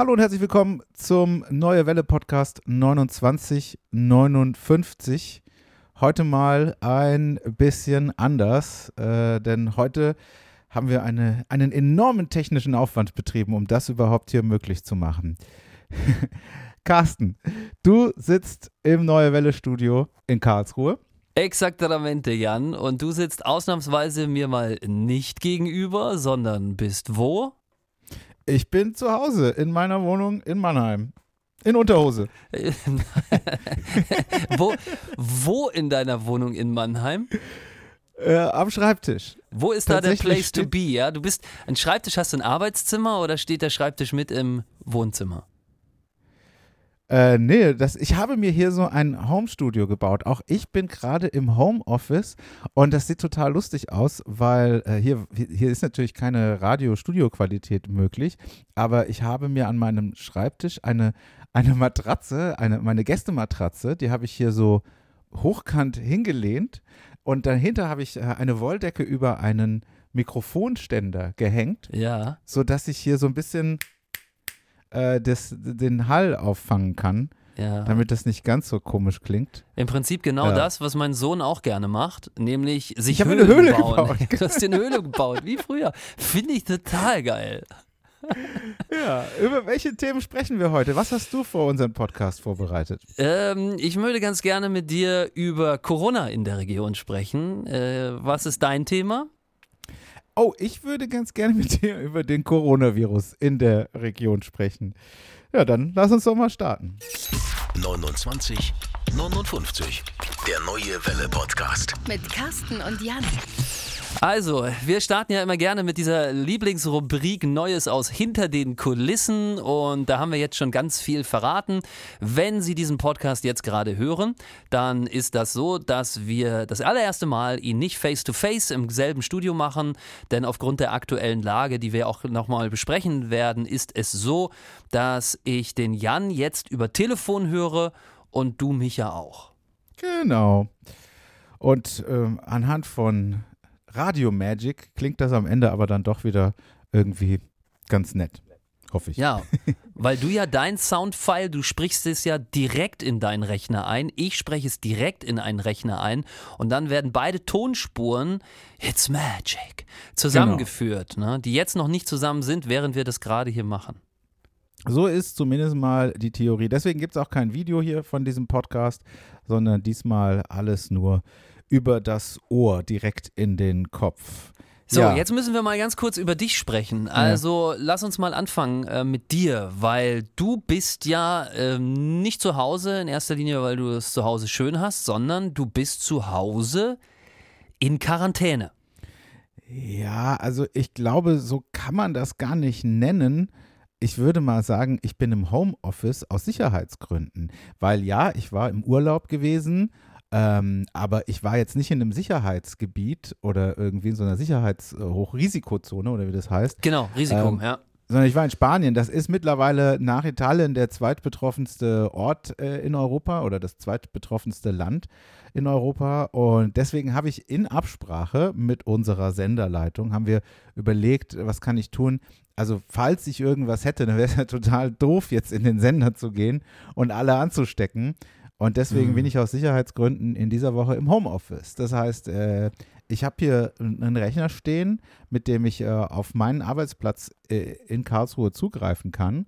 Hallo und herzlich willkommen zum Neue Welle Podcast 2959. Heute mal ein bisschen anders, äh, denn heute haben wir eine, einen enormen technischen Aufwand betrieben, um das überhaupt hier möglich zu machen. Carsten, du sitzt im Neue Welle Studio in Karlsruhe. Exaktamente, Jan. Und du sitzt ausnahmsweise mir mal nicht gegenüber, sondern bist wo? Ich bin zu Hause in meiner Wohnung in Mannheim. In Unterhose. wo, wo in deiner Wohnung in Mannheim? Äh, am Schreibtisch. Wo ist da der Place to be? Ja, du bist ein Schreibtisch, hast du ein Arbeitszimmer oder steht der Schreibtisch mit im Wohnzimmer? Äh, nee, das, ich habe mir hier so ein Homestudio gebaut. Auch ich bin gerade im Homeoffice und das sieht total lustig aus, weil äh, hier, hier ist natürlich keine Radio-Studio-Qualität möglich, aber ich habe mir an meinem Schreibtisch eine, eine Matratze, eine, meine Gästematratze, die habe ich hier so hochkant hingelehnt und dahinter habe ich äh, eine Wolldecke über einen Mikrofonständer gehängt, ja. sodass ich hier so ein bisschen äh, das, den Hall auffangen kann. Ja. Damit das nicht ganz so komisch klingt. Im Prinzip genau ja. das, was mein Sohn auch gerne macht, nämlich sich ich Höhlen eine Höhle bauen. Gebaut. Du hast dir eine Höhle gebaut, wie früher. Finde ich total geil. Ja, über welche Themen sprechen wir heute? Was hast du vor unserem Podcast vorbereitet? Ähm, ich würde ganz gerne mit dir über Corona in der Region sprechen. Äh, was ist dein Thema? Oh, ich würde ganz gerne mit dir über den Coronavirus in der Region sprechen. Ja, dann lass uns doch mal starten. 29 59 der neue Welle Podcast mit Carsten und Jan. Also, wir starten ja immer gerne mit dieser Lieblingsrubrik Neues aus hinter den Kulissen und da haben wir jetzt schon ganz viel verraten. Wenn Sie diesen Podcast jetzt gerade hören, dann ist das so, dass wir das allererste Mal ihn nicht face-to-face -face im selben Studio machen, denn aufgrund der aktuellen Lage, die wir auch nochmal besprechen werden, ist es so, dass ich den Jan jetzt über Telefon höre und du mich ja auch. Genau. Und ähm, anhand von Radio Magic klingt das am Ende aber dann doch wieder irgendwie ganz nett. Hoffe ich. Ja, weil du ja dein Soundfile, du sprichst es ja direkt in deinen Rechner ein. Ich spreche es direkt in einen Rechner ein. Und dann werden beide Tonspuren, It's Magic, zusammengeführt, genau. ne, die jetzt noch nicht zusammen sind, während wir das gerade hier machen. So ist zumindest mal die Theorie. Deswegen gibt es auch kein Video hier von diesem Podcast, sondern diesmal alles nur über das Ohr direkt in den Kopf. So, ja. jetzt müssen wir mal ganz kurz über dich sprechen. Also ja. lass uns mal anfangen äh, mit dir, weil du bist ja äh, nicht zu Hause in erster Linie, weil du es zu Hause schön hast, sondern du bist zu Hause in Quarantäne. Ja, also ich glaube, so kann man das gar nicht nennen. Ich würde mal sagen, ich bin im Homeoffice aus Sicherheitsgründen, weil ja, ich war im Urlaub gewesen ähm, aber ich war jetzt nicht in einem Sicherheitsgebiet oder irgendwie in so einer Sicherheitshochrisikozone oder wie das heißt. Genau, Risiko, ähm, ja. Sondern ich war in Spanien. Das ist mittlerweile nach Italien der zweitbetroffenste Ort äh, in Europa oder das zweitbetroffenste Land in Europa. Und deswegen habe ich in Absprache mit unserer Senderleitung, haben wir überlegt, was kann ich tun, also falls ich irgendwas hätte, dann wäre es ja total doof, jetzt in den Sender zu gehen und alle anzustecken. Und deswegen mhm. bin ich aus Sicherheitsgründen in dieser Woche im Homeoffice. Das heißt, äh, ich habe hier einen Rechner stehen, mit dem ich äh, auf meinen Arbeitsplatz äh, in Karlsruhe zugreifen kann.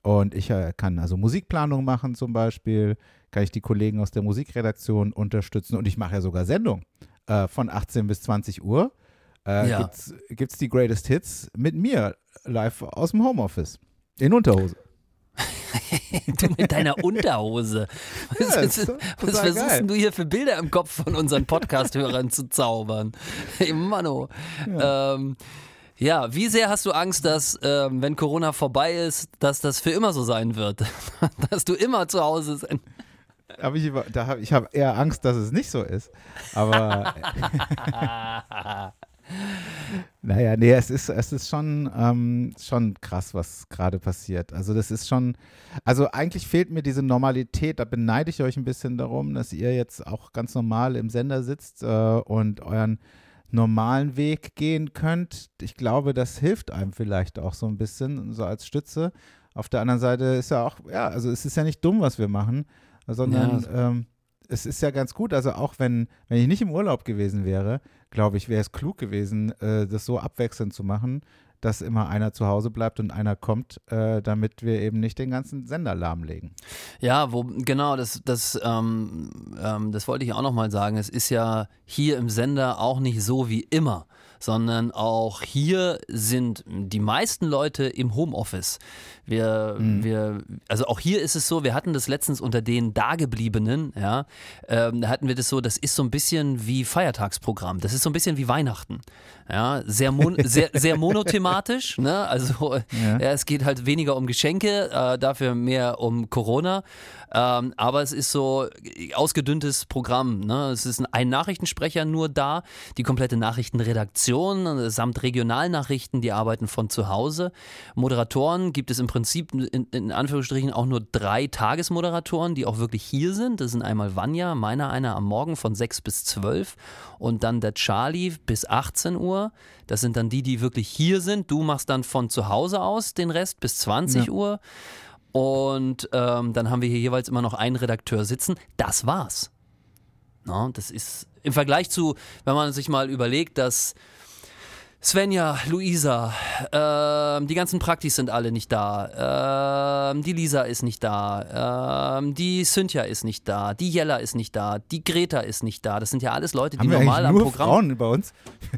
Und ich äh, kann also Musikplanung machen zum Beispiel, kann ich die Kollegen aus der Musikredaktion unterstützen und ich mache ja sogar Sendung äh, von 18 bis 20 Uhr. Äh, ja. Gibt es die Greatest Hits mit mir live aus dem Homeoffice in Unterhose. Du mit deiner Unterhose. Was, ja, was, was versuchst du hier für Bilder im Kopf von unseren Podcast-Hörern zu zaubern? Hey, Mano. Ja. Ähm, ja, wie sehr hast du Angst, dass, ähm, wenn Corona vorbei ist, dass das für immer so sein wird? dass du immer zu Hause sein hab ich, da ich habe eher Angst, dass es nicht so ist. Aber Naja, nee, es ist, es ist schon, ähm, schon krass, was gerade passiert. Also das ist schon, also eigentlich fehlt mir diese Normalität. Da beneide ich euch ein bisschen darum, dass ihr jetzt auch ganz normal im Sender sitzt äh, und euren normalen Weg gehen könnt. Ich glaube, das hilft einem vielleicht auch so ein bisschen, so als Stütze. Auf der anderen Seite ist ja auch, ja, also es ist ja nicht dumm, was wir machen, sondern Ja. ähm, es ist ja ganz gut. Also auch wenn, wenn ich nicht im Urlaub gewesen wäre, glaube ich, wäre es klug gewesen, äh, das so abwechselnd zu machen, dass immer einer zu Hause bleibt und einer kommt, äh, damit wir eben nicht den ganzen Sender lahmlegen. Ja, wo, genau, das, das, ähm, ähm, das wollte ich auch nochmal sagen. Es ist ja hier im Sender auch nicht so wie immer, sondern auch hier sind die meisten Leute im Homeoffice. Wir, wir, also auch hier ist es so, wir hatten das letztens unter den Dagebliebenen, ja, ähm, da hatten wir das so, das ist so ein bisschen wie Feiertagsprogramm, das ist so ein bisschen wie Weihnachten, ja, sehr, mon sehr, sehr monothematisch, ne, also Ja. ja, es geht halt weniger um Geschenke, äh, dafür mehr um Corona. Ähm, aber es ist so ausgedünntes Programm. Ne? Es ist ein Nachrichtensprecher nur da, die komplette Nachrichtenredaktion äh, samt Regionalnachrichten, die arbeiten von zu Hause. Moderatoren gibt es im Prinzip in, in Anführungsstrichen auch nur drei Tagesmoderatoren, die auch wirklich hier sind. Das sind einmal Vanya, meiner einer am Morgen von 6 bis 12 und dann der Charlie bis 18 Uhr. Das sind dann die, die wirklich hier sind. Du machst dann von zu Hause aus den Rest bis 20 Ja. Uhr. Und ähm, dann haben wir hier jeweils immer noch einen Redakteur sitzen. Das war's. Na, das ist im Vergleich zu, wenn man sich mal überlegt, dass Svenja, Luisa, ähm, die ganzen Praktis sind alle nicht da, ähm, die Lisa ist nicht da, ähm, die Cynthia ist nicht da, die Jella ist nicht da, die Greta ist nicht da. Das sind ja alles Leute, die Haben wir normal eigentlich am nur Programm. Frauen bei uns?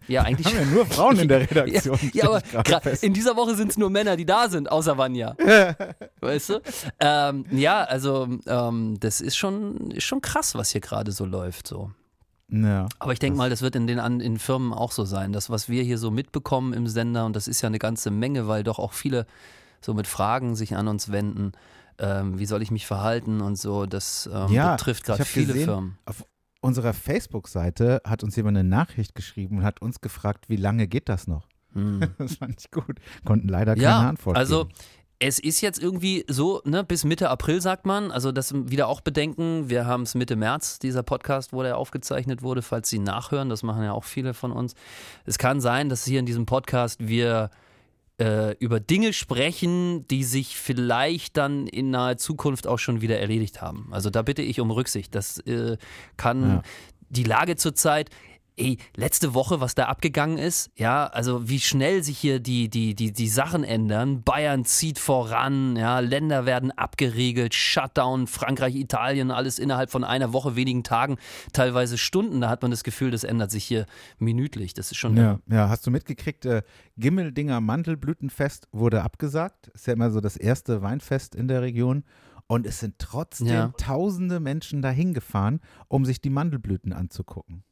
Ja, eigentlich Haben wir nur Frauen in der Redaktion? ja, ja, aber in dieser Woche sind es nur Männer, die da sind, außer Vanya. weißt du? Ähm, ja, also ähm, das ist schon, ist schon krass, was hier gerade so läuft. So. Ja. Aber ich denke mal, das wird in den an, in Firmen auch so sein. Das, was wir hier so mitbekommen im Sender, und das ist ja eine ganze Menge, weil doch auch viele so mit Fragen sich an uns wenden. Ähm, wie soll ich mich verhalten und so, das ähm, Ja, betrifft gerade viele gesehen, Firmen. Auf unserer Facebook-Seite hat uns jemand eine Nachricht geschrieben und hat uns gefragt, wie lange geht das noch? Hm. Das fand ich gut. Konnten leider keine Ja, Antwort also geben. Es ist jetzt irgendwie so, ne, bis Mitte April sagt man, also das wieder auch bedenken, wir haben es Mitte März, dieser Podcast, wo der aufgezeichnet wurde, falls Sie nachhören, das machen ja auch viele von uns. Es kann sein, dass hier in diesem Podcast wir äh, über Dinge sprechen, die sich vielleicht dann in naher Zukunft auch schon wieder erledigt haben. Also da bitte ich um Rücksicht. Das äh, kann Ja. die Lage zurzeit. Ey, letzte Woche, was da abgegangen ist, ja, also wie schnell sich hier die, die, die, die Sachen ändern. Bayern zieht voran, ja, Länder werden abgeriegelt, Shutdown, Frankreich, Italien, alles innerhalb von einer Woche, wenigen Tagen, teilweise Stunden. Da hat man das Gefühl, das ändert sich hier minütlich. Das ist schon Ja, ja, hast du mitgekriegt, äh, Gimmeldinger Mandelblütenfest wurde abgesagt. Ist ja immer so das erste Weinfest in der Region. Und es sind trotzdem Ja. tausende Menschen dahin gefahren, um sich die Mandelblüten anzugucken.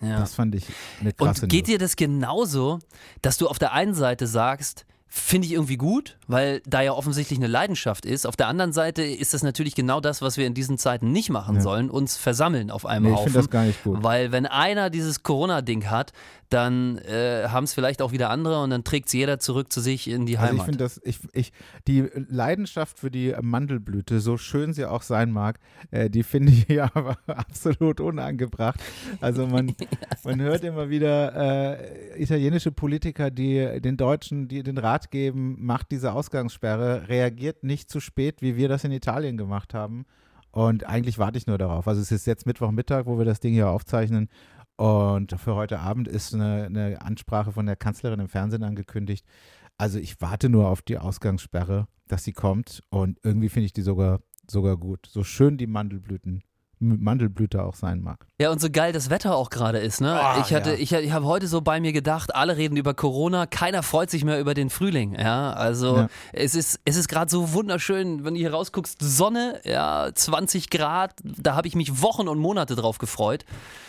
Ja. Das fand ich eine krasse Und geht News. dir das genauso, dass du auf der einen Seite sagst, finde ich irgendwie gut, weil da ja offensichtlich eine Leidenschaft ist. Auf der anderen Seite ist das natürlich genau das, was wir in diesen Zeiten nicht machen Ja. sollen, uns versammeln auf einem Nee, ich Haufen. finde das gar nicht gut. Weil wenn einer dieses Corona-Ding hat, dann äh, haben es vielleicht auch wieder andere und dann trägt es jeder zurück zu sich in die Also ich Heimat. finde das, ich, ich, die Leidenschaft für die Mandelblüte, so schön sie auch sein mag, äh, die finde ich ja aber absolut unangebracht. Also man, man hört immer wieder äh, italienische Politiker, die den Deutschen, die den Rat geben, macht diese Ausgangssperre, reagiert nicht zu spät, wie wir das in Italien gemacht haben. Und eigentlich warte ich nur darauf. Also es ist jetzt Mittwochmittag, wo wir das Ding hier aufzeichnen. Und für heute Abend ist eine, eine Ansprache von der Kanzlerin im Fernsehen angekündigt. Also ich warte nur auf die Ausgangssperre, dass sie kommt. Und irgendwie finde ich die sogar, sogar gut. So schön die Mandelblüten, Mandelblüte auch sein mag. Ja, und so geil das Wetter auch gerade ist, ne? Ah, ich hatte, ja. ich, ich habe heute so bei mir gedacht, alle reden über Corona, keiner freut sich mehr über den Frühling, ja? Also Ja. es ist, es ist gerade so wunderschön, wenn du hier rausguckst, Sonne, ja, 20 Grad, da habe ich mich Wochen und Monate drauf gefreut.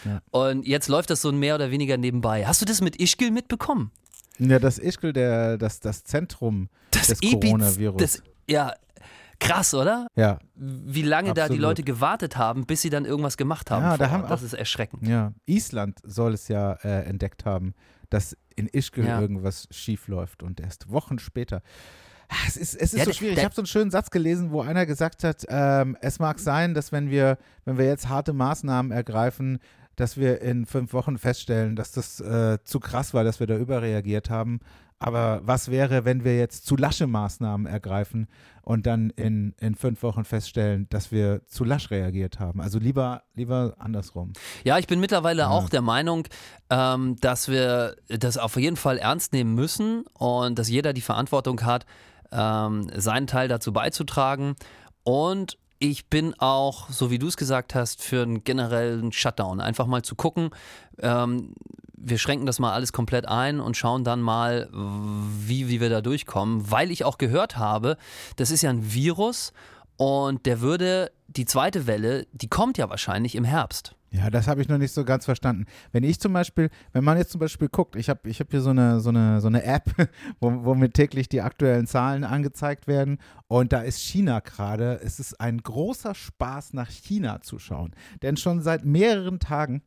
Ja. Und jetzt läuft das so mehr oder weniger nebenbei. Hast du das mit Ischgl mitbekommen? Ja, das Ischgl, der, das, das Zentrum Das des Epiz- Coronavirus. Das, ja, krass, oder? ja, Wie lange da die Absolut. Leute gewartet haben, bis sie dann irgendwas gemacht haben. Ja, da haben das auch- ist erschreckend. ja. Island soll es ja äh, entdeckt haben, dass in Ischgl Ja. irgendwas schief läuft und erst Wochen später. Ah, Es ist, es ist Ja, so schwierig. Ich habe so einen schönen Satz gelesen, wo einer gesagt hat, ähm, es mag sein, dass wenn wir, wenn wir jetzt harte Maßnahmen ergreifen, dass wir in fünf Wochen feststellen, dass das äh, zu krass war, dass wir da überreagiert haben. Aber was wäre, wenn wir jetzt zu lasche Maßnahmen ergreifen und dann in, in fünf Wochen feststellen, dass wir zu lasch reagiert haben? Also lieber, lieber andersrum. Ja, ich bin mittlerweile ja. auch der Meinung, ähm, dass wir das auf jeden Fall ernst nehmen müssen und dass jeder die Verantwortung hat, ähm, seinen Teil dazu beizutragen. Und ich bin auch, so wie du es gesagt hast, für einen generellen Shutdown. Einfach mal zu gucken, ähm, wir schränken das mal alles komplett ein und schauen dann mal, wie, wie wir da durchkommen. Weil ich auch gehört habe, das ist ja ein Virus und der würde, die zweite Welle, die kommt ja wahrscheinlich im Herbst. Ja, das habe ich noch nicht so ganz verstanden. Wenn ich zum Beispiel, wenn man jetzt zum Beispiel guckt, ich habe ich hab hier so eine, so eine, so eine App, wo, wo mir täglich die aktuellen Zahlen angezeigt werden und da ist China gerade. Es ist ein großer Spaß, nach China zu schauen. Denn schon seit mehreren Tagen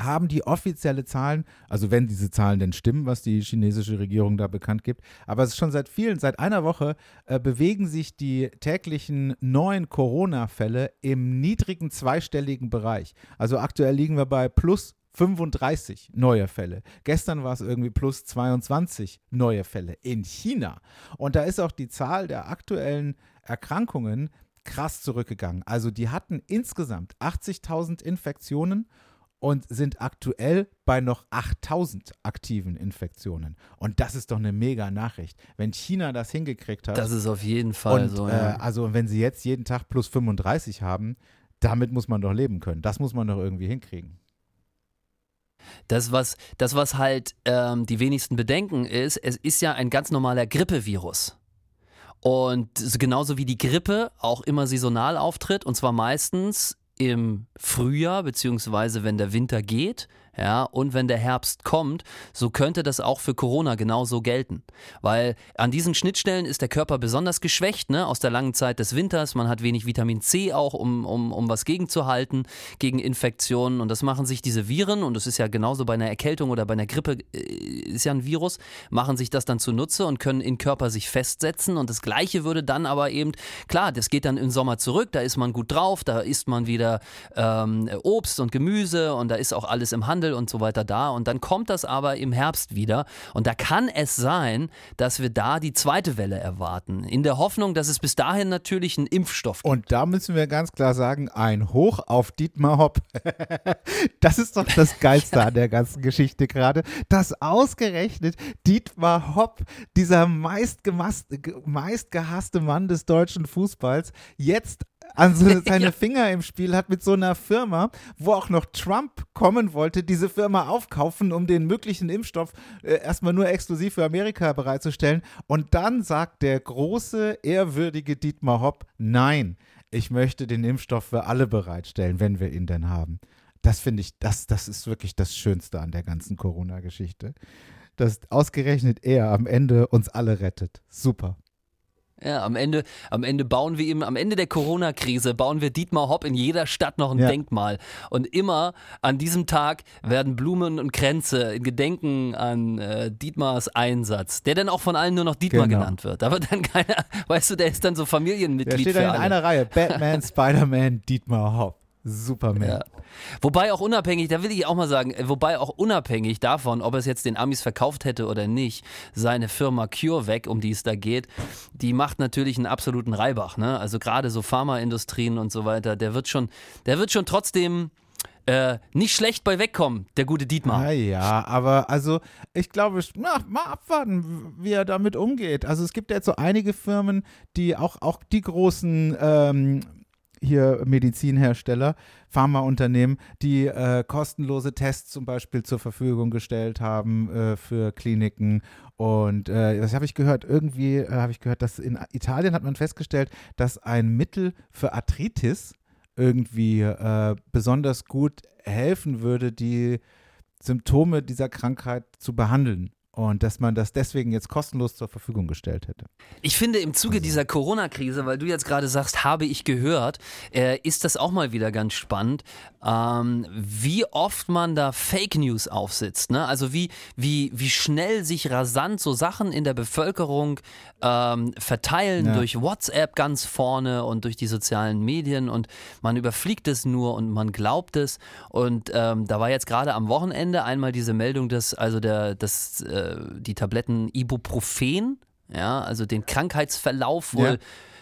haben die offizielle Zahlen, also wenn diese Zahlen denn stimmen, was die chinesische Regierung da bekannt gibt, aber es ist schon seit vielen, seit einer Woche äh, bewegen sich die täglichen neuen Corona-Fälle im niedrigen zweistelligen Bereich. Also aktuell liegen wir bei plus 35 neue Fälle. Gestern war es irgendwie plus 22 neue Fälle in China. Und da ist auch die Zahl der aktuellen Erkrankungen krass zurückgegangen. Also die hatten insgesamt 80.000 Infektionen und sind aktuell bei noch 8000 aktiven Infektionen. Und das ist doch eine mega Nachricht. Wenn China das hingekriegt hat. Das ist auf jeden Fall und, so. Ja. Äh, also, wenn sie jetzt jeden Tag plus 35 haben, damit muss man doch leben können. Das muss man doch irgendwie hinkriegen. Das, was, das, was halt ähm, die wenigsten bedenken, ist, es ist ja ein ganz normaler Grippevirus. Und genauso wie die Grippe auch immer saisonal auftritt, und zwar meistens im Frühjahr, beziehungsweise wenn der Winter geht, ja, und wenn der Herbst kommt, so könnte das auch für Corona genauso gelten. Weil an diesen Schnittstellen ist der Körper besonders geschwächt, ne, aus der langen Zeit des Winters. Man hat wenig Vitamin C auch, um, um, um was gegenzuhalten, gegen Infektionen. Und das machen sich diese Viren, und das ist ja genauso bei einer Erkältung oder bei einer Grippe, äh, ist ja ein Virus, machen sich das dann zunutze und können im Körper sich festsetzen. Und das Gleiche würde dann aber eben, klar, das geht dann im Sommer zurück, da ist man gut drauf, da isst man wieder ähm, Obst und Gemüse und da ist auch alles im Handel und so weiter da. Und dann kommt das aber im Herbst wieder. Und da kann es sein, dass wir da die zweite Welle erwarten. In der Hoffnung, dass es bis dahin natürlich einen Impfstoff gibt. Und da müssen wir ganz klar sagen, ein Hoch auf Dietmar Hopp. das ist doch das Geilste an der ganzen Geschichte gerade, dass ausgerechnet Dietmar Hopp, dieser meistgehasste Mann des deutschen Fußballs, jetzt also seine ja. Finger im Spiel hat mit so einer Firma, wo auch noch Trump kommen wollte, diese Firma aufkaufen, um den möglichen Impfstoff äh, erstmal nur exklusiv für Amerika bereitzustellen. Und dann sagt der große, ehrwürdige Dietmar Hopp, nein, ich möchte den Impfstoff für alle bereitstellen, wenn wir ihn denn haben. Das finde ich, das, das ist wirklich das Schönste an der ganzen Corona-Geschichte. Dass ausgerechnet er am Ende uns alle rettet. Super. Ja, am Ende, am Ende bauen wir ihm, am Ende der Corona-Krise bauen wir Dietmar Hopp in jeder Stadt noch ein ja. Denkmal. Und immer an diesem Tag werden Blumen und Kränze in Gedenken an äh, Dietmars Einsatz, der dann auch von allen nur noch Dietmar genau. genannt wird. Aber dann keiner, weißt du, der ist dann so Familienmitglied. Der steht dann in einer Reihe. Batman, Spider-Man, Dietmar Hopp. Superman. Ja. Wobei auch unabhängig, da will ich auch mal sagen, wobei auch unabhängig davon, ob es jetzt den Amis verkauft hätte oder nicht, seine Firma CureVac, um die es da geht, die macht natürlich einen absoluten Reibach. Ne? Also gerade so Pharmaindustrien und so weiter, der wird schon, der wird schon trotzdem äh, nicht schlecht bei wegkommen, der gute Dietmar. Ja, ja, aber also ich glaube, na, mal abwarten, wie er damit umgeht. Also es gibt ja jetzt so einige Firmen, die auch, auch die großen ähm, hier Medizinhersteller, Pharmaunternehmen, die äh, kostenlose Tests zum Beispiel zur Verfügung gestellt haben äh, für Kliniken. Und äh, das habe ich gehört, irgendwie äh, habe ich gehört, dass in Italien hat man festgestellt, dass ein Mittel für Arthritis irgendwie äh, besonders gut helfen würde, die Symptome dieser Krankheit zu behandeln. Und dass man das deswegen jetzt kostenlos zur Verfügung gestellt hätte. Ich finde im Zuge Also dieser Corona-Krise, weil du jetzt gerade sagst, habe ich gehört, äh, ist das auch mal wieder ganz spannend, ähm, wie oft man da Fake News aufsitzt. Ne? Also wie, wie, wie schnell sich rasant so Sachen in der Bevölkerung ähm, verteilen Ja. durch WhatsApp ganz vorne und durch die sozialen Medien und man überfliegt es nur und man glaubt es. Und ähm, da war jetzt gerade am Wochenende einmal diese Meldung, dass also der, dass, äh, die Tabletten Ibuprofen, ja, also den Krankheitsverlauf wohl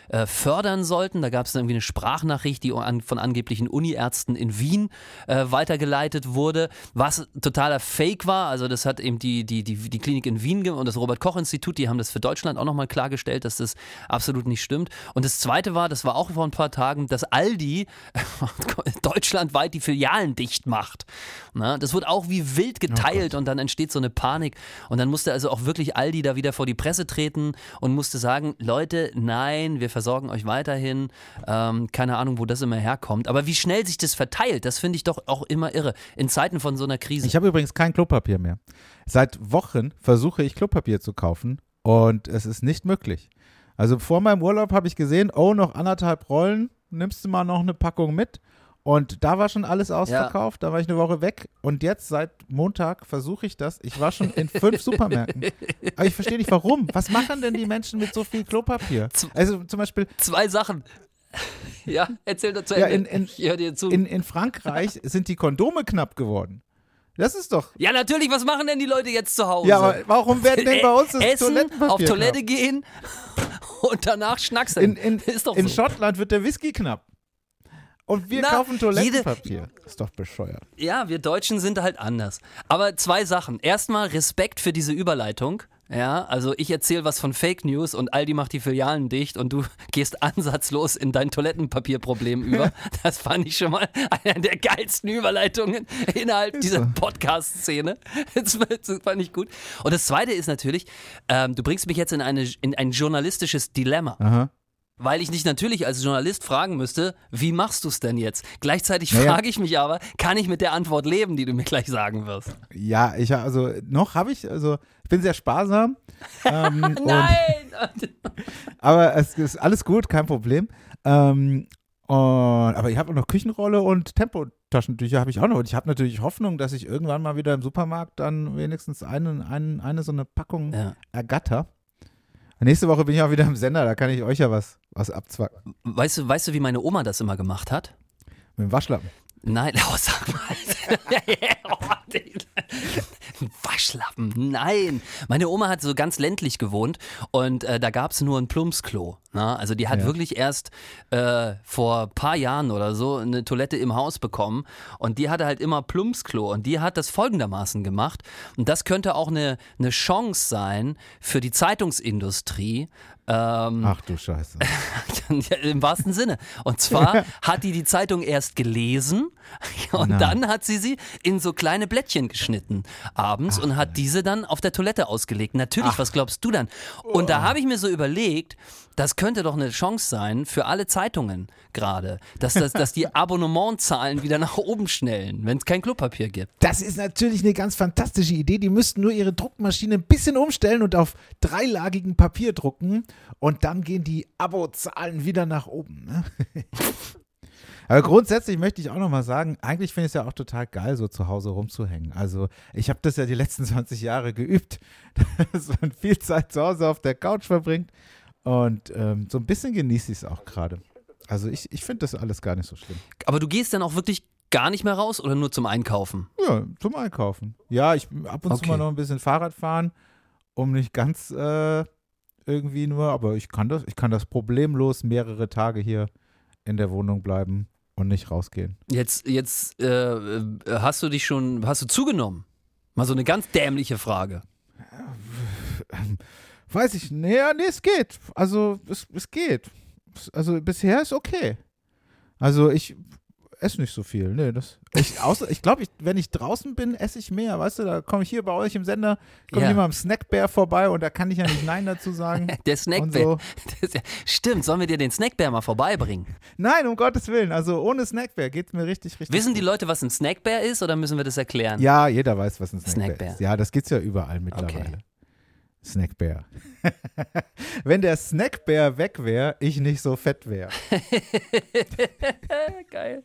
äh, fördern sollten. Da gab es irgendwie eine Sprachnachricht, die an, von angeblichen Uniärzten in Wien äh, weitergeleitet wurde, was totaler Fake war. Also das hat eben die, die, die, die Klinik in Wien und das Robert-Koch-Institut, die haben das für Deutschland auch nochmal klargestellt, dass das absolut nicht stimmt. Und das Zweite war, das war auch vor ein paar Tagen, dass Aldi deutschlandweit die Filialen dicht macht. Na, das wird auch wie wild geteilt und dann entsteht so eine Panik. Und dann musste also auch wirklich Aldi da wieder vor die Presse treten und musste sagen, Leute, nein, wir versorgen euch weiterhin. Ähm, keine Ahnung, wo das immer herkommt. Aber wie schnell sich das verteilt, das finde ich doch auch immer irre. In Zeiten von so einer Krise. Ich habe übrigens kein Klopapier mehr. Seit Wochen versuche ich Klopapier zu kaufen und es ist nicht möglich. Also vor meinem Urlaub habe ich gesehen, oh, noch anderthalb Rollen, nimmst du mal noch eine Packung mit. Und da war schon alles ausverkauft, da war ich eine Woche weg. Und jetzt seit Montag versuche ich das. Ich war schon in fünf Supermärkten. Aber ich verstehe nicht, warum. Was machen denn die Menschen mit so viel Klopapier? Also zum Beispiel Zwei Sachen. Ja, erzähl dazu. Ja, in- in- ich höre dir zu. in, in Frankreich sind die Kondome knapp geworden. Das ist doch. ja, natürlich, was machen denn die Leute jetzt zu Hause? Ja, aber warum werden denn bei uns das Essen, Toilettenpapier auf Toilette knapp? gehen und danach schnacksen. In, in, ist doch in so. Schottland wird der Whisky knapp. Und wir Na, kaufen Toilettenpapier. Ist doch bescheuert. Ja, wir Deutschen sind halt anders. Aber zwei Sachen. Erstmal Respekt für diese Überleitung. Ja, also ich erzähle was von Fake News und Aldi macht die Filialen dicht und du gehst ansatzlos in dein Toilettenpapierproblem über. Das fand ich schon mal eine der geilsten Überleitungen innerhalb dieser Podcast-Szene. Das, das fand ich gut. Und das Zweite ist natürlich, ähm, du bringst mich jetzt in, eine, in ein journalistisches Dilemma. Aha. Weil ich dich natürlich als Journalist fragen müsste, wie machst du es denn jetzt? Gleichzeitig Naja. frage ich mich aber, kann ich mit der Antwort leben, die du mir gleich sagen wirst? Ja, ich also noch habe ich, also ich bin sehr sparsam. Ähm, und, Nein! aber es ist alles gut, kein Problem. Ähm, und, aber ich habe auch noch Küchenrolle und Tempotaschentücher habe ich auch noch. Und ich habe natürlich Hoffnung, dass ich irgendwann mal wieder im Supermarkt dann wenigstens eine, eine, eine so eine Packung Ja. ergatter. Nächste Woche bin ich auch wieder im Sender, da kann ich euch ja was, was abzwacken. Weißt du, weißt du, wie meine Oma das immer gemacht hat? Mit dem Waschlappen. Nein, oh, sag mal. Den- Waschlappen, nein. Meine Oma hat so ganz ländlich gewohnt und äh, da gab es nur ein Plumpsklo. Ne? Also die hat Ja. wirklich erst äh, vor paar Jahren oder so eine Toilette im Haus bekommen und die hatte halt immer Plumpsklo und die hat das folgendermaßen gemacht und das könnte auch eine, eine Chance sein für die Zeitungsindustrie, ähm, Ach du Scheiße. Im wahrsten Sinne. Und zwar hat die die Zeitung erst gelesen und Nein. dann hat sie sie in so kleine Blättchen geschnitten abends und hat diese dann auf der Toilette ausgelegt. Natürlich, was glaubst du dann? Und da habe ich mir so überlegt, das könnte doch eine Chance sein für alle Zeitungen gerade, dass, das, dass die Abonnementzahlen wieder nach oben schnellen, wenn es kein Klopapier gibt. Das ist natürlich eine ganz fantastische Idee. Die müssten nur ihre Druckmaschine ein bisschen umstellen und auf dreilagigen Papier drucken und dann gehen die Abozahlen wieder nach oben. Ne? Aber grundsätzlich möchte ich auch noch mal sagen, eigentlich finde ich es ja auch total geil, so zu Hause rumzuhängen. Also ich habe das ja die letzten 20 Jahre geübt, dass man viel Zeit zu Hause auf der Couch verbringt und ähm, so ein bisschen genieße ich es auch gerade. Also ich, ich finde das alles gar nicht so schlimm. Aber du gehst dann auch wirklich gar nicht mehr raus oder nur zum Einkaufen? Ja, zum Einkaufen. Ja, ich ab und Okay. zu mal noch ein bisschen Fahrrad fahren, um nicht ganz äh, irgendwie nur, aber ich kann das, ich kann das problemlos mehrere Tage hier in der Wohnung bleiben und nicht rausgehen. Jetzt, jetzt äh, äh, hast du dich schon, hast du zugenommen? Mal so eine ganz dämliche Frage. Weiß ich, nee, nee, es geht. Also es, es geht. Also bisher ist okay. Also ich esse nicht so viel. Nee, das, ich außer, ich glaube, ich, wenn ich draußen bin, esse ich mehr. Weißt du, da komme ich hier bei euch im Sender, kommt Ja. jemand am Snackbär vorbei und da kann ich ja nicht Nein dazu sagen. Der Snackbär. so. Ja, stimmt, sollen wir dir den Snackbär mal vorbeibringen? Nein, um Gottes Willen. Also ohne Snackbär geht es mir richtig, richtig. Wissen die. Leute, was ein Snackbär ist oder müssen wir das erklären? Ja, jeder weiß, was ein Snackbär, Snackbär. ist. Ja, das gibt's ja überall mittlerweile. Okay. Snackbär. Wenn der Snackbär weg wäre, ich nicht so fett wäre. Geil.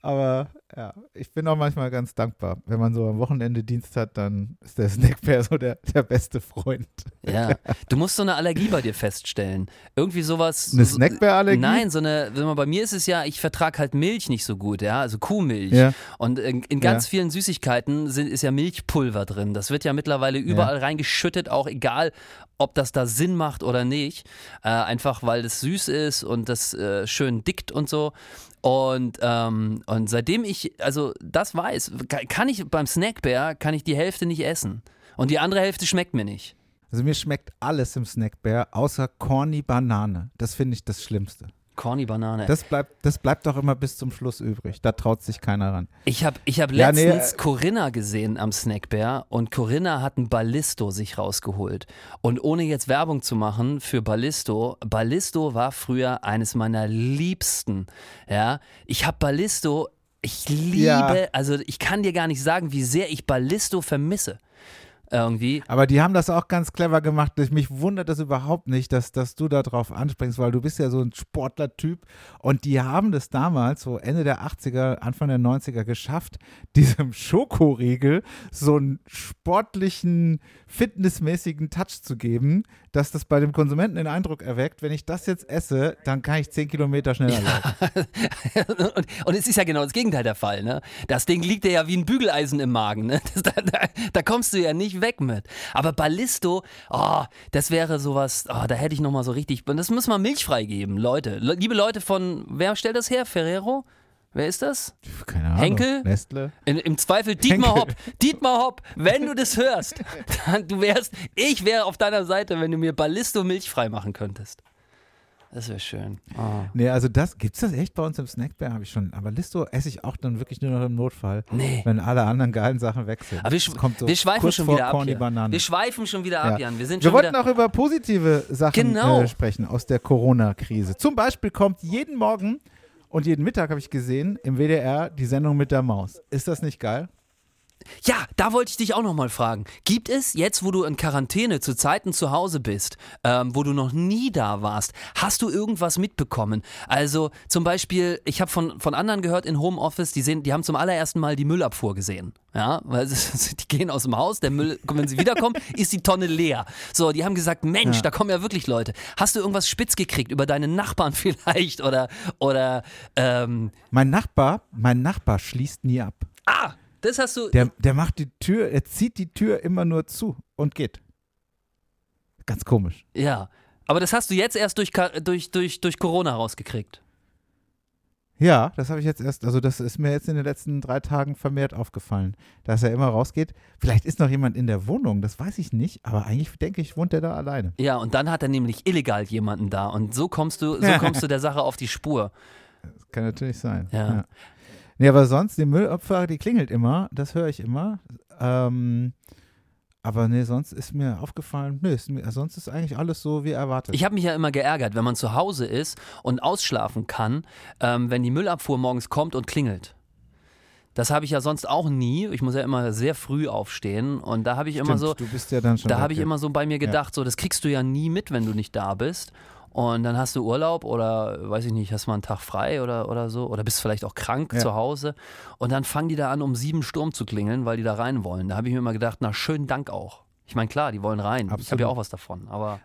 Aber ja, ich bin auch manchmal ganz dankbar. Wenn man so am Wochenende Dienst hat, dann ist der Snackbär so der, der beste Freund. Ja, du musst so eine Allergie bei dir feststellen. Irgendwie sowas. Eine so- Snackbär-Allergie? Nein, so eine, wenn man bei mir ist es ja, ich vertrage halt Milch nicht so gut, ja, also Kuhmilch. Ja. Und in, in ganz Ja. vielen Süßigkeiten sind, ist ja Milchpulver drin. Das wird ja mittlerweile überall reingeschüttet, auch egal, ob das da Sinn macht oder nicht. Äh, einfach weil das süß ist und das äh, schön dickt und so. Und, ähm, und seitdem ich also das weiß, ka- kann ich beim Snackbär kann ich die Hälfte nicht essen. Und die andere Hälfte schmeckt mir nicht. Also mir schmeckt alles im Snackbär, außer Corny Banane. Das finde ich das Schlimmste. Corny Banane. Das bleibt, das bleibt doch immer bis zum Schluss übrig. Da traut sich keiner ran. Ich habe ich hab Ja, nee, letztens äh, Corinna gesehen am Snackbär und Corinna hat ein Ballisto sich rausgeholt. Und ohne jetzt Werbung zu machen für Ballisto, Ballisto war früher eines meiner liebsten. Ja, ich habe Ballisto, ich liebe, Ja. also ich kann dir gar nicht sagen, wie sehr ich Ballisto vermisse. Irgendwie. Aber die haben das auch ganz clever gemacht. Ich- Mich wundert das überhaupt nicht, dass, dass du da drauf anspringst, weil du bist ja so ein Sportlertyp. Und die haben das damals, so Ende der 80er, Anfang der 90er, geschafft, diesem Schokoriegel so einen sportlichen, fitnessmäßigen Touch zu geben, dass das bei dem Konsumenten den Eindruck erweckt, wenn ich das jetzt esse, dann kann ich 10 Kilometer schneller laufen. und, und es ist ja genau das Gegenteil der Fall. Ne? Das Ding liegt dir ja wie ein Bügeleisen im Magen. Ne? Das, da, da, da kommst du ja nicht weg mit. Aber Ballisto, oh, das wäre sowas, oh, da hätte ich nochmal so richtig, das muss man milchfrei geben, Leute. Le- Liebe Leute von, wer stellt das her? Ferrero? Wer ist das? Keine Ahnung. Henkel? Nestle? In, Im Zweifel Dietmar Henkel. Hopp. Dietmar Hopp, wenn du das hörst, dann du wärst, ich wäre auf deiner Seite, wenn du mir Ballisto milchfrei machen könntest. Das wäre schön. Oh. Nee, also das, gibt's das echt bei uns im Snackbär? Habe ich schon. Aber Listo esse ich auch dann wirklich nur noch im Notfall. Nee. Wenn alle anderen geilen Sachen weg sind. Aber wir, sch kommt so wir schweifen schon wieder ab. Wir schweifen schon wieder ab, Jan. Wir sind Wir wollten auch über positive Sachen Genau. äh, sprechen aus der Corona-Krise. Zum Beispiel kommt jeden Morgen und jeden Mittag habe ich gesehen im WDR die Sendung mit der Maus. Ist das nicht geil? Ja, da wollte ich dich auch nochmal fragen. Gibt es jetzt, wo du in Quarantäne zu Zeiten zu Hause bist, ähm, wo du noch nie da warst, hast du irgendwas mitbekommen? Also zum Beispiel, ich habe von, von anderen gehört in Homeoffice, die, sehen, die haben zum allerersten Mal die Müllabfuhr gesehen. Ja, weil es- die gehen aus dem Haus, der Müll, wenn sie wiederkommen, ist die Tonne leer. So, die haben gesagt, Mensch, Ja. da kommen ja wirklich Leute. Hast du irgendwas spitz gekriegt über deine Nachbarn vielleicht oder oder ähm, Mein Nachbar, mein Nachbar schließt nie ab. ah, das hast du. Der, der macht die Tür, er zieht die Tür immer nur zu und geht. Ganz komisch. Ja, aber das hast du jetzt erst durch, durch, durch, durch Corona rausgekriegt. Ja, das habe ich jetzt erst, also das ist mir jetzt in den letzten drei Tagen vermehrt aufgefallen, dass er immer rausgeht. Vielleicht ist noch jemand in der Wohnung, das weiß ich nicht, aber eigentlich denke ich, wohnt er da alleine. Ja, und dann hat er nämlich illegal jemanden da und so kommst du, so kommst du der Sache auf die Spur. Das kann natürlich sein. Ja. Nee, aber sonst, die Müllabfahrt, die klingelt immer, das höre ich immer. Ähm, aber nee, sonst ist mir aufgefallen, nee, ist mir, sonst ist eigentlich alles so wie erwartet. Ich habe mich ja immer geärgert, wenn man zu Hause ist und ausschlafen kann, ähm, wenn die Müllabfuhr morgens kommt und klingelt. Das habe ich ja sonst auch nie. Ich muss ja immer sehr früh aufstehen und da habe ich immer Stimmt, so, du bist ja da habe ich ja. immer so bei mir gedacht, so das kriegst du ja nie mit, wenn du nicht da bist. Und dann hast du Urlaub oder weiß ich nicht, hast mal einen Tag frei oder, oder so oder bist vielleicht auch krank Ja. zu Hause und dann fangen die da an, um sieben Sturm zu klingeln, weil die da rein wollen. Da habe ich mir immer gedacht, na schönen Dank auch. Ich meine, klar, die wollen rein. Ich habe Absolut. ja auch was davon, aber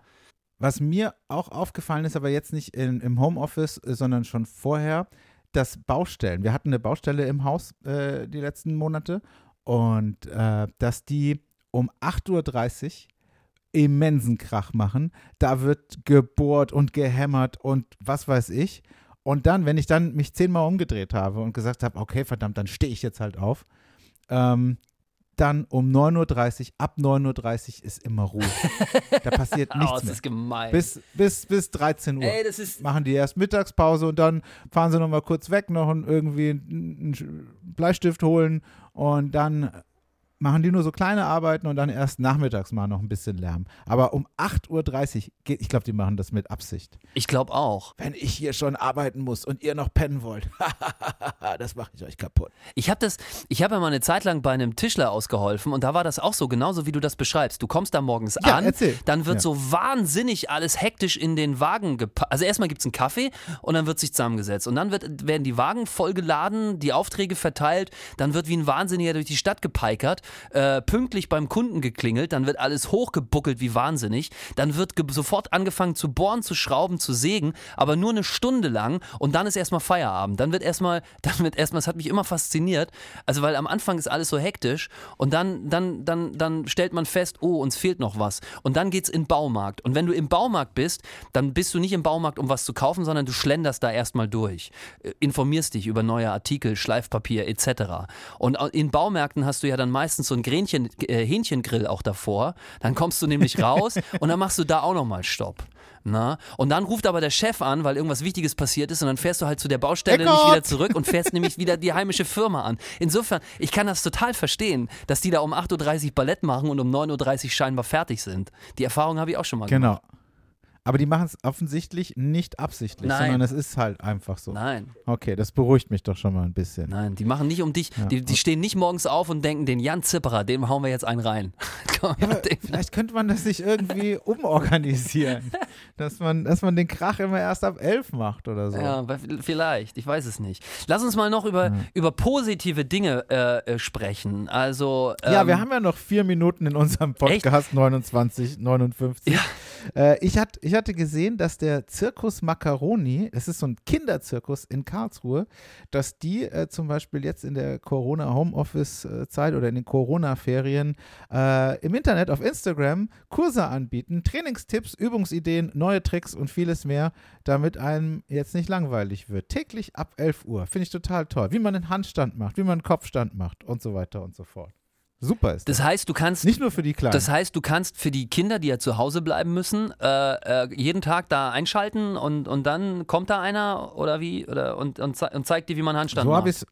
Was mir auch aufgefallen ist, aber jetzt nicht in, im Homeoffice, äh, sondern schon vorher, dass Baustellen, wir hatten eine Baustelle im Haus äh, die letzten Monate und äh, dass die um 8.30 Uhr immensen Krach machen. Da wird gebohrt und gehämmert und was weiß ich. Und dann, wenn ich dann mich zehnmal umgedreht habe und gesagt habe, okay, verdammt, dann stehe ich jetzt halt auf, ähm, dann um 9.30 Uhr, ab 9.30 Uhr ist immer Ruhe. da passiert nichts oh, das mehr. ist gemein. Bis, bis, bis 13 Uhr. Ey, das ist. machen die erst Mittagspause und dann fahren sie nochmal kurz weg, noch irgendwie einen Bleistift holen und dann machen die nur so kleine Arbeiten und dann erst nachmittags mal noch ein bisschen Lärm. Aber um 8.30 Uhr, geht, ich glaube, die machen das mit Absicht. Ich glaube auch. Wenn ich hier schon arbeiten muss und ihr noch pennen wollt, das mache ich euch kaputt. Ich habe das, ich habe ja mal eine Zeit lang bei einem Tischler ausgeholfen und da war das auch so, genauso wie du das beschreibst. Du kommst da morgens Ja, an, erzähl. dann wird Ja. so wahnsinnig alles hektisch in den Wagen gepackt. Also erstmal gibt es einen Kaffee und dann wird sich zusammengesetzt. Und dann wird, werden die Wagen vollgeladen, die Aufträge verteilt, dann wird wie ein Wahnsinniger durch die Stadt gepeikert, äh, pünktlich beim Kunden geklingelt, dann wird alles hochgebuckelt wie wahnsinnig, dann wird sofort angefangen zu bohren, zu schrauben, zu sägen, aber nur eine Stunde lang und dann ist erstmal Feierabend. Dann wird erstmal, dann wird erstmal, das hat mich immer fasziniert, also weil am Anfang ist alles so hektisch und dann, dann, dann, dann stellt man fest, oh, uns fehlt noch was. Und dann geht's in den Baumarkt. Und wenn du im Baumarkt bist, dann bist du nicht im Baumarkt, um was zu kaufen, sondern du schlenderst da erstmal durch. Äh, Informierst dich über neue Artikel, Schleifpapier etc. Und in Baumärkten hast du ja dann meistens so ein Grähnchen, äh, Hähnchengrill auch davor. Dann kommst du nämlich raus und dann machst du da auch nochmal Stopp. Na? Und dann ruft aber der Chef an, weil irgendwas Wichtiges passiert ist und dann fährst du halt zu der Baustelle nicht Eckart! wieder zurück und fährst nämlich wieder die heimische Firma an. Insofern, ich kann das total verstehen, dass die da um 8.30 Uhr Ballett machen und um 9.30 Uhr scheinbar fertig sind. Die Erfahrung habe ich auch schon mal gemacht. Genau. Aber die machen es offensichtlich nicht absichtlich, Nein. sondern es ist halt einfach so. Nein, Okay, das beruhigt mich doch schon mal ein bisschen. nein, die machen nicht um dich, Ja. die, die stehen nicht morgens auf und denken, den Jan Zipperer, dem hauen wir jetzt einen rein. Komm, Ja, vielleicht könnte man das sich irgendwie umorganisieren, dass man, dass man den Krach immer erst ab elf macht oder so. Ja, vielleicht, ich weiß es nicht. Lass uns mal noch über, über positive Dinge äh, äh, sprechen. Also, Ja, ähm, wir haben ja noch vier Minuten in unserem Podcast 29, 59. Ja. Äh, ich, hat, ich hatte gesehen, dass der Zirkus Macaroni, das ist so ein Kinderzirkus in Karlsruhe, dass die äh, zum Beispiel jetzt in der Corona-Homeoffice-Zeit oder in den Corona-Ferien äh, im Internet auf Instagram Kurse anbieten, Trainingstipps, Übungsideen, neue Tricks und vieles mehr, damit einem jetzt nicht langweilig wird. Täglich ab 11 Uhr. Finde ich total toll. Wie man einen Handstand macht, wie man einen Kopfstand macht und so weiter und so fort. Super ist das. das heißt, du kannst Nicht nur für die Kleinen. Das heißt, du kannst für die Kinder, die ja zu Hause bleiben müssen, äh, äh, jeden Tag da einschalten und, und dann kommt da einer oder wie oder und, und, zei- und zeigt dir, wie man Handstand so habe macht. ich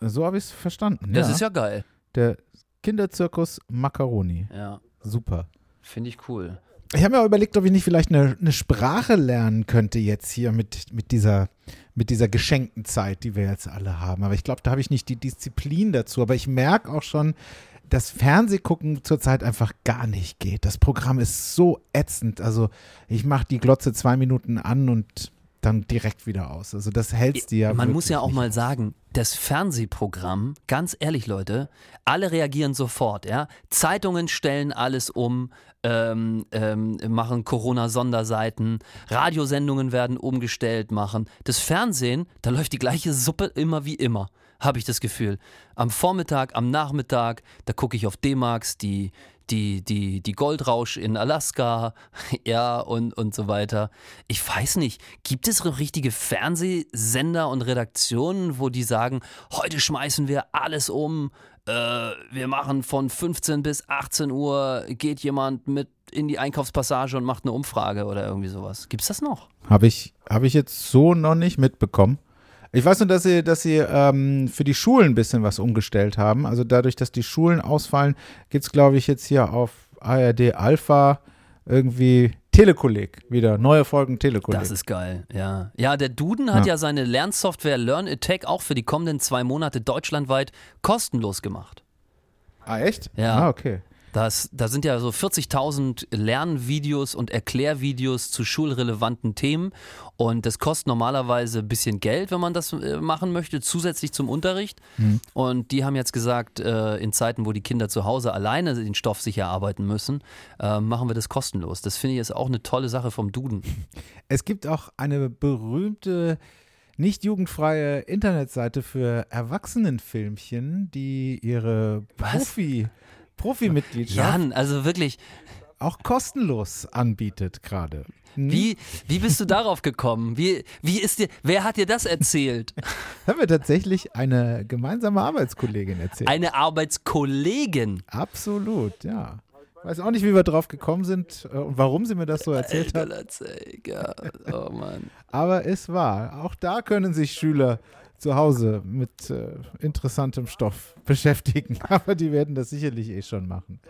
es so hab ich's verstanden. das ja. ist ja geil. Der Kinderzirkus Macaroni. Ja, Super. finde ich cool. Ich habe mir auch überlegt, ob ich nicht vielleicht eine, eine Sprache lernen könnte jetzt hier mit, mit, dieser, mit dieser geschenkten Zeit, die wir jetzt alle haben. Aber ich glaube, da habe ich nicht die Disziplin dazu. Aber ich merke auch schon, dass Fernsehgucken zurzeit einfach gar nicht geht. Das Programm ist so ätzend. Also ich mache die Glotze zwei Minuten an und dann direkt wieder aus. Also das hältst dir ja Man muss ja auch mal aus. sagen, das Fernsehprogramm, ganz ehrlich Leute, alle reagieren sofort, ja. Zeitungen stellen alles um, ähm, ähm, machen Corona-Sonderseiten, Radiosendungen werden umgestellt, machen. Das Fernsehen, da läuft die gleiche Suppe immer wie immer, habe ich das Gefühl. Am Vormittag, am Nachmittag, da gucke ich auf D-Max, die, die, die, die Goldrausch in Alaska, ja, und, und so weiter. Ich weiß nicht, gibt es richtige Fernsehsender und Redaktionen, wo die sagen, heute schmeißen wir alles um, äh, wir machen von 15 bis 18 Uhr, geht jemand mit in die Einkaufspassage und macht eine Umfrage oder irgendwie sowas. Gibt's das noch? Habe ich, hab ich jetzt so noch nicht mitbekommen. Ich weiß nur, dass sie, dass sie ähm, für die Schulen ein bisschen was umgestellt haben. Also dadurch, dass die Schulen ausfallen, gibt es, glaube ich, jetzt hier auf ARD Alpha irgendwie Telekolleg wieder. Neue Folgen Telekolleg. Das ist geil, ja. Ja, der Duden hat Ja. ja seine Lernsoftware Learn Attack auch für die kommenden zwei Monate deutschlandweit kostenlos gemacht. ah, echt? Ja. Ah, okay. Das, da sind ja so 40.000 Lernvideos und Erklärvideos zu schulrelevanten Themen und das kostet normalerweise ein bisschen Geld, wenn man das äh, machen möchte, zusätzlich zum Unterricht. Und die haben jetzt gesagt, äh, in Zeiten, wo die Kinder zu Hause alleine den Stoff sich erarbeiten müssen, äh, machen wir das kostenlos. Das finde ich ist auch eine tolle Sache vom Duden. Es gibt auch eine berühmte, nicht jugendfreie Internetseite für Erwachsenenfilmchen, die ihre Was? Profi, Profi-Mitgliedschaft Jan, also wirklich, auch kostenlos anbietet gerade. Hm? Wie, wie bist du darauf gekommen? Wie, wie ist dir, wer hat dir das erzählt? Haben wir tatsächlich eine gemeinsame Arbeitskollegin erzählt. Eine Arbeitskollegin? Absolut, ja. Weiß auch nicht, wie wir drauf gekommen sind äh, und warum sie mir das so erzählt hat. Oh Mann. Aber es war. Auch da können sich Schüler zu Hause mit äh, interessantem Stoff beschäftigen. Aber die werden das sicherlich eh schon machen.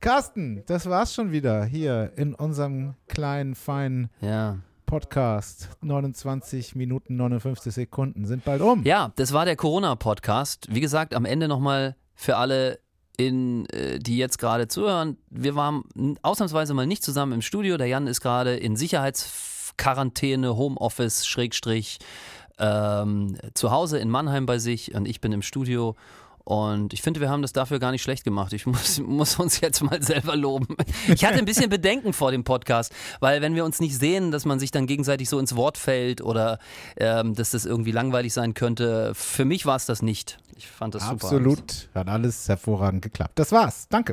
Carsten, das war's schon wieder hier in unserem kleinen, feinen ja. Podcast. 29 Minuten 59 Sekunden sind bald um. Ja, das war der Corona-Podcast. Wie gesagt, am Ende nochmal für alle, in, äh, die jetzt gerade zuhören. Wir waren ausnahmsweise mal nicht zusammen im Studio. Der Jan ist gerade in Sicherheitsquarantäne, Homeoffice, Schrägstrich, ähm, zu Hause in Mannheim bei sich und ich bin im Studio und ich finde, wir haben das dafür gar nicht schlecht gemacht. Ich muss, muss uns jetzt mal selber loben. Ich hatte ein bisschen Bedenken vor dem Podcast, weil wenn wir uns nicht sehen, dass man sich dann gegenseitig so ins Wort fällt oder ähm, dass das irgendwie langweilig sein könnte. Für mich war es das nicht. Ich fand das Absolut. super. Absolut. Hat alles hervorragend geklappt. Das war's. Danke.